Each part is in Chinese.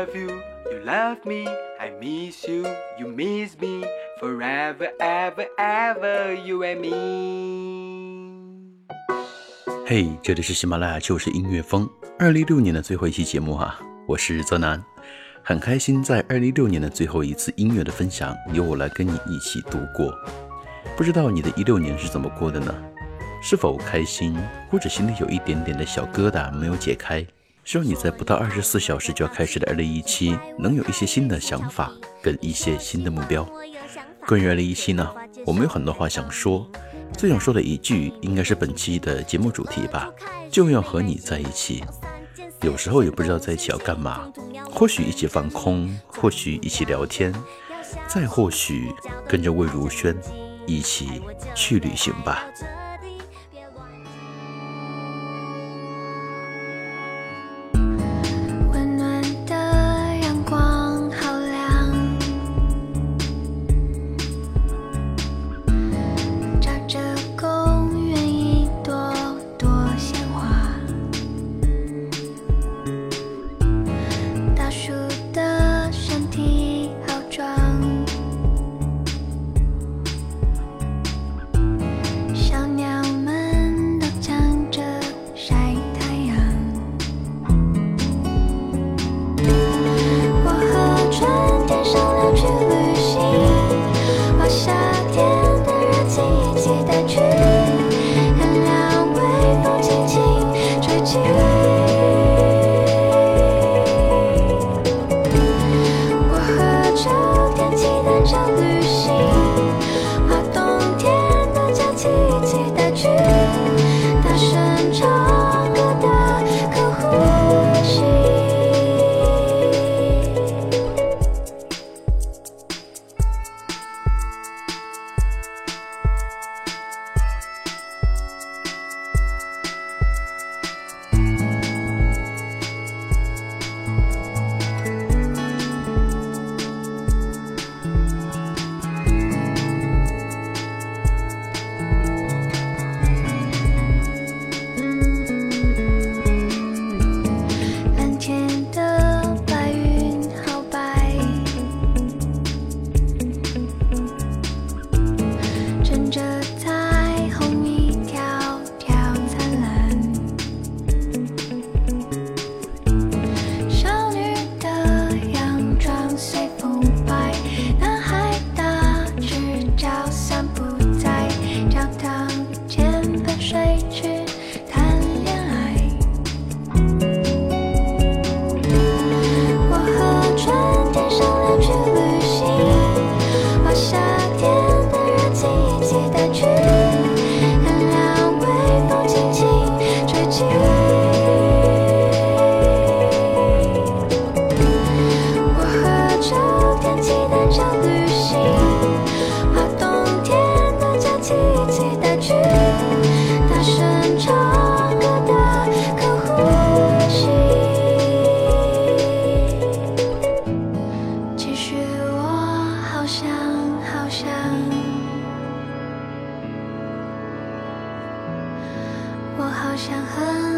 Love you, you love me, I miss you, you miss me, forever, ever, ever, you and me. 嘿，这里是喜马拉雅就是音乐风，二零一六年的最后一期节目哈、我是泽南，很开心在二零一六年的最后一次音乐的分享，由我来跟你一起度过。不知道你的一六年是怎么过的呢？是否开心，或者心里有一点点的小疙瘩没有解开？希望你在不到二十四小时就要开始的二零一七，能有一些新的想法跟一些新的目标。关于二零一七呢，我们有很多话想说，最想说的一句应该是本期的节目主题吧，就要和你在一起。有时候也不知道在一起要干嘛，或许一起放空，或许一起聊天，再或许跟着魏如萱一起去旅行吧。我好想和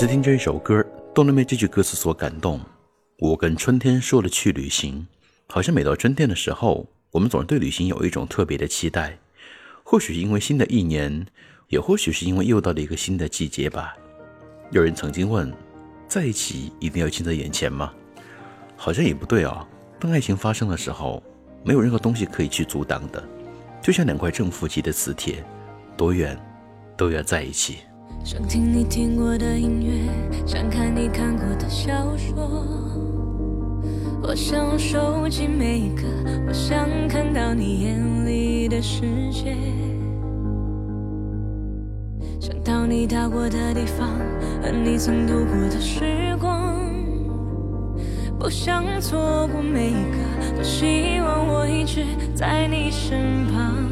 次听这一首歌，都能被这句歌词所感动。我跟春天说了去旅行，好像每到春天的时候，我们总是对旅行有一种特别的期待。或许是因为新的一年，也或许是因为又到了一个新的季节吧。有人曾经问：在一起一定要近在眼前吗？好像也不对哦。当爱情发生的时候，没有任何东西可以去阻挡的，就像两块正负极的磁铁，多远都要在一起。想听你听过的音乐，想看你看过的小说。我想收集每一个，我想看到你眼里的世界。想到你到过的地方，和你曾度过的时光。不想错过每一个，多希望我一直在你身旁。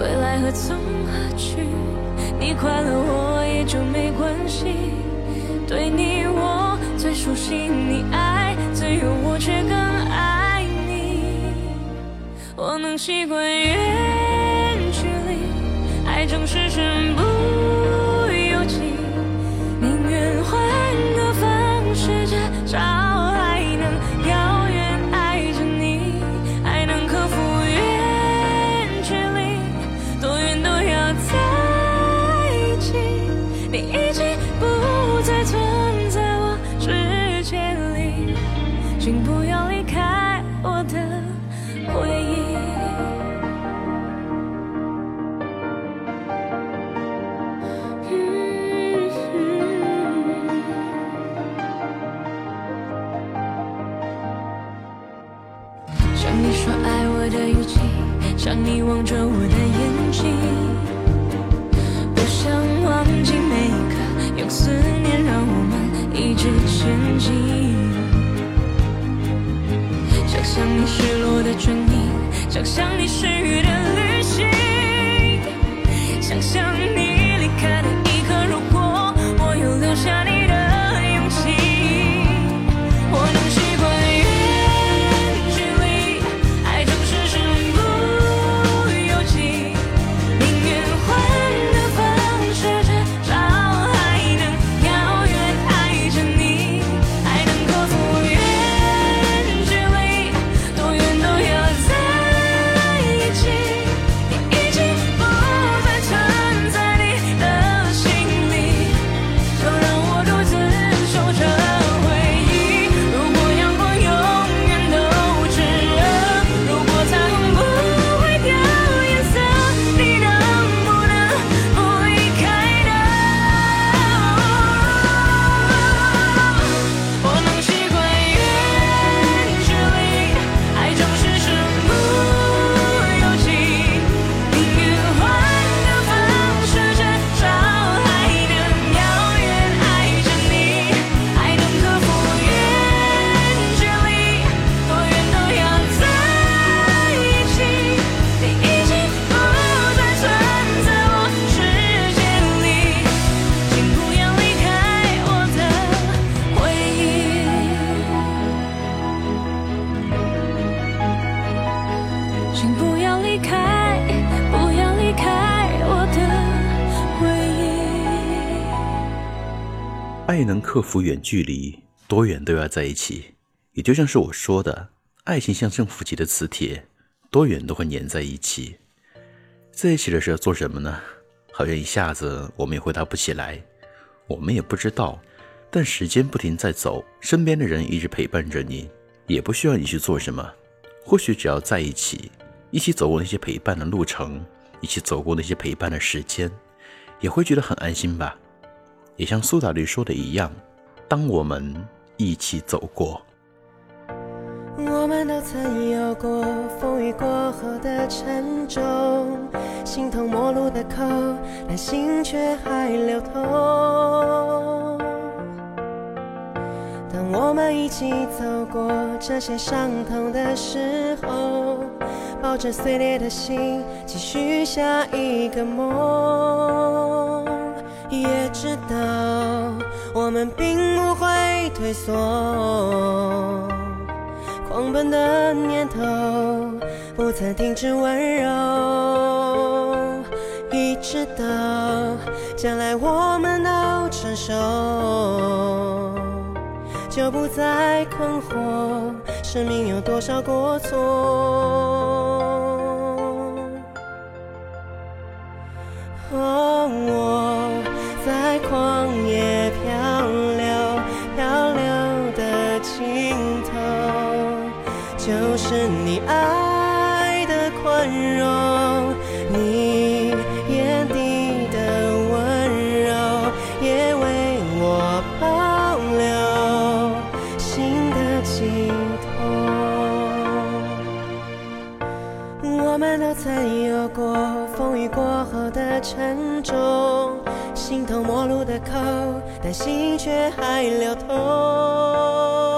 未来何从何去？你快乐我也就没关系。对你我最熟悉，你爱自由，我却更爱你。我能习惯远距离，爱总是身不请不要离开我的克服远距离，多远都要在一起。也就像是我说的，爱情像正负极的磁铁，多远都会粘在一起。在一起的时候做什么呢？好像一下子我们也回答不起来，我们也不知道。但时间不停在走，身边的人一直陪伴着你，也不需要你去做什么。或许只要在一起，一起走过那些陪伴的路程，一起走过那些陪伴的时间，也会觉得很安心吧。也像苏打绿说的一样，当我们一起走过。我们都曾有过风雨过后的沉重，形同陌路的口，但心却还流通。当我们一起走过这些伤痛的时候，抱着碎裂的心，继续下一个梦。也知道我们并不会退缩。狂奔的念头不曾停止温柔，一直到将来我们都成熟，就不再困惑生命有多少过错。宽我曾有过风雨过后的沉重，形同陌路的口，但心却还流通。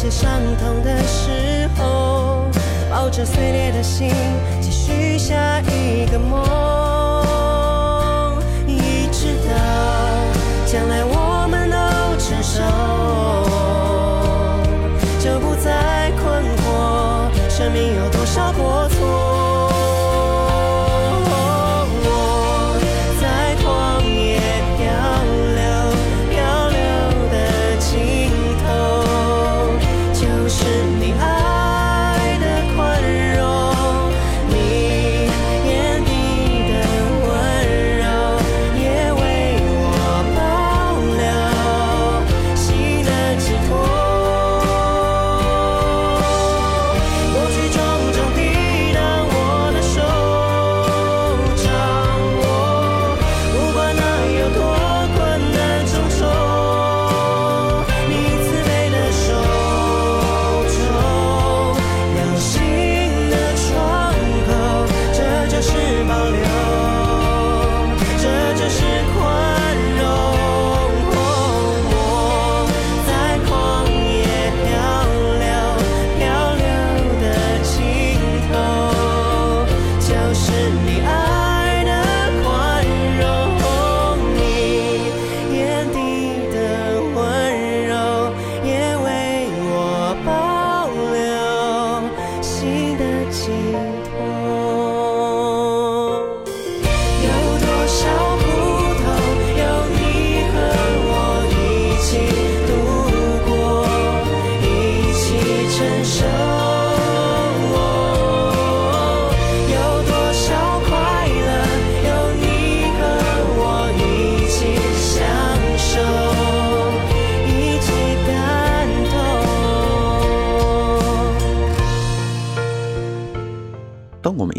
些伤痛的时候，抱着碎裂的心，继续下一个梦，一直到将来我们都成熟，就不再困惑，生命有多少过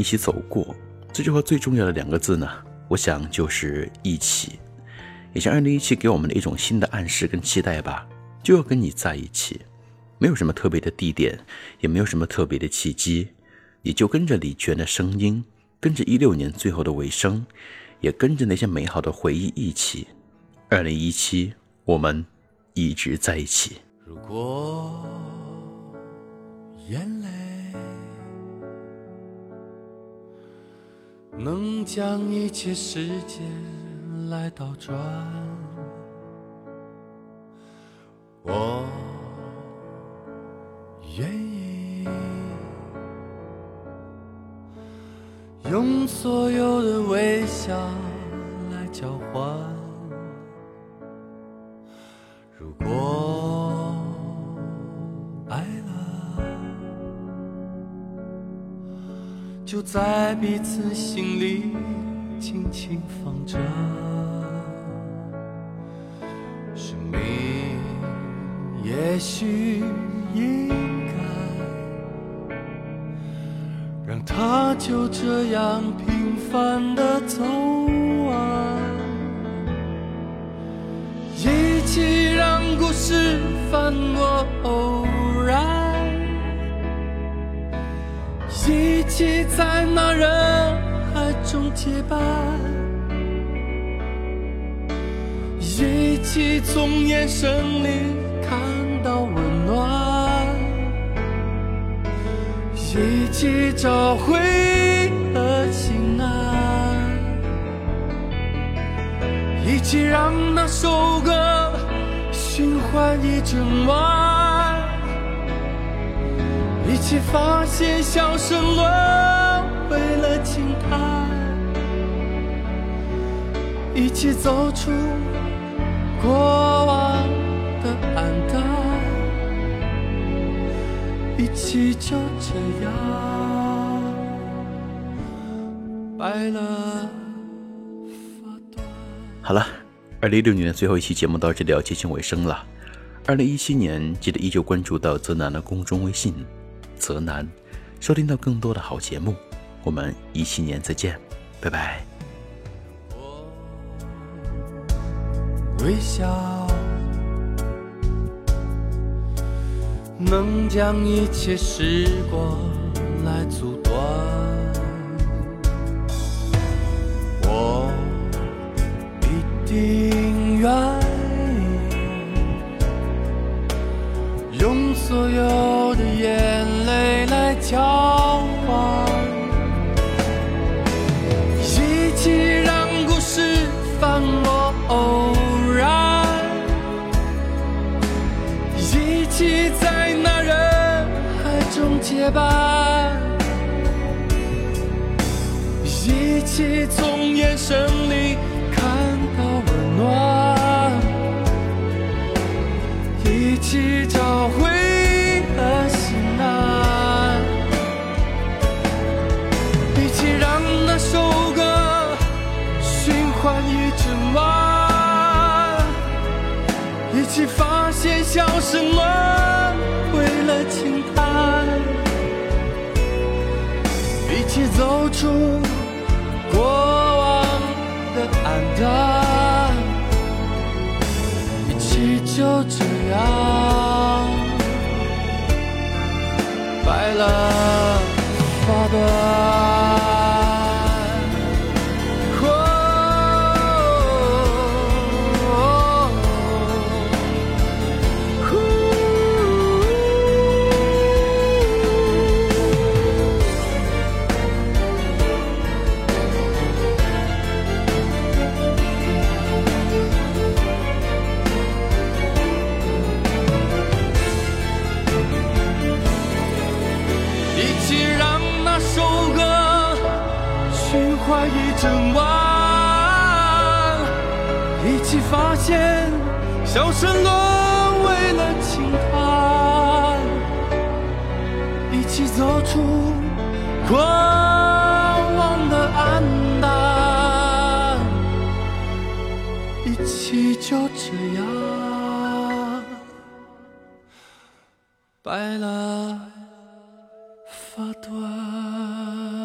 一起走过，这句话最重要的两个字呢，我想就是一起。也像二零一七给我们的一种新的暗示跟期待吧，就要跟你在一起，没有什么特别的地点，也没有什么特别的契机，也就跟着李泉的声音，跟着一六年最后的尾声，也跟着那些美好的回忆一起。二零一七，我们一直在一起。如果眼泪能将一切时间来倒转，我愿意用所有的微笑来交换。如果就在彼此心里轻轻放着。生命也许应该让它就这样平凡的走完。一起让故事翻过一起在那人海中结伴，一起从眼神里看到温暖，一起找回了心安。一起让那首歌循环一整晚，一起发现笑声沦为了轻叹，一起走出过往的黯淡，一起就这样白了发端。好了，二零一六年的最后一期节目到这里要接近尾声了。二零一七年，记得依旧关注到泽南的公众微信“泽南”，收听到更多的好节目。我们一七年再见，拜拜。我微笑，能将一切时光来阻断。我一定愿意用所有眺望。一起让故事翻我偶然，一起在那人海中结伴，一起从眼神里看到温暖，一起找回一起发现笑声轮回了轻叹，一起走出一整晚，一起发现笑声沦为了轻叹，一起走出狂妄的黯淡，一起就这样白了。发端。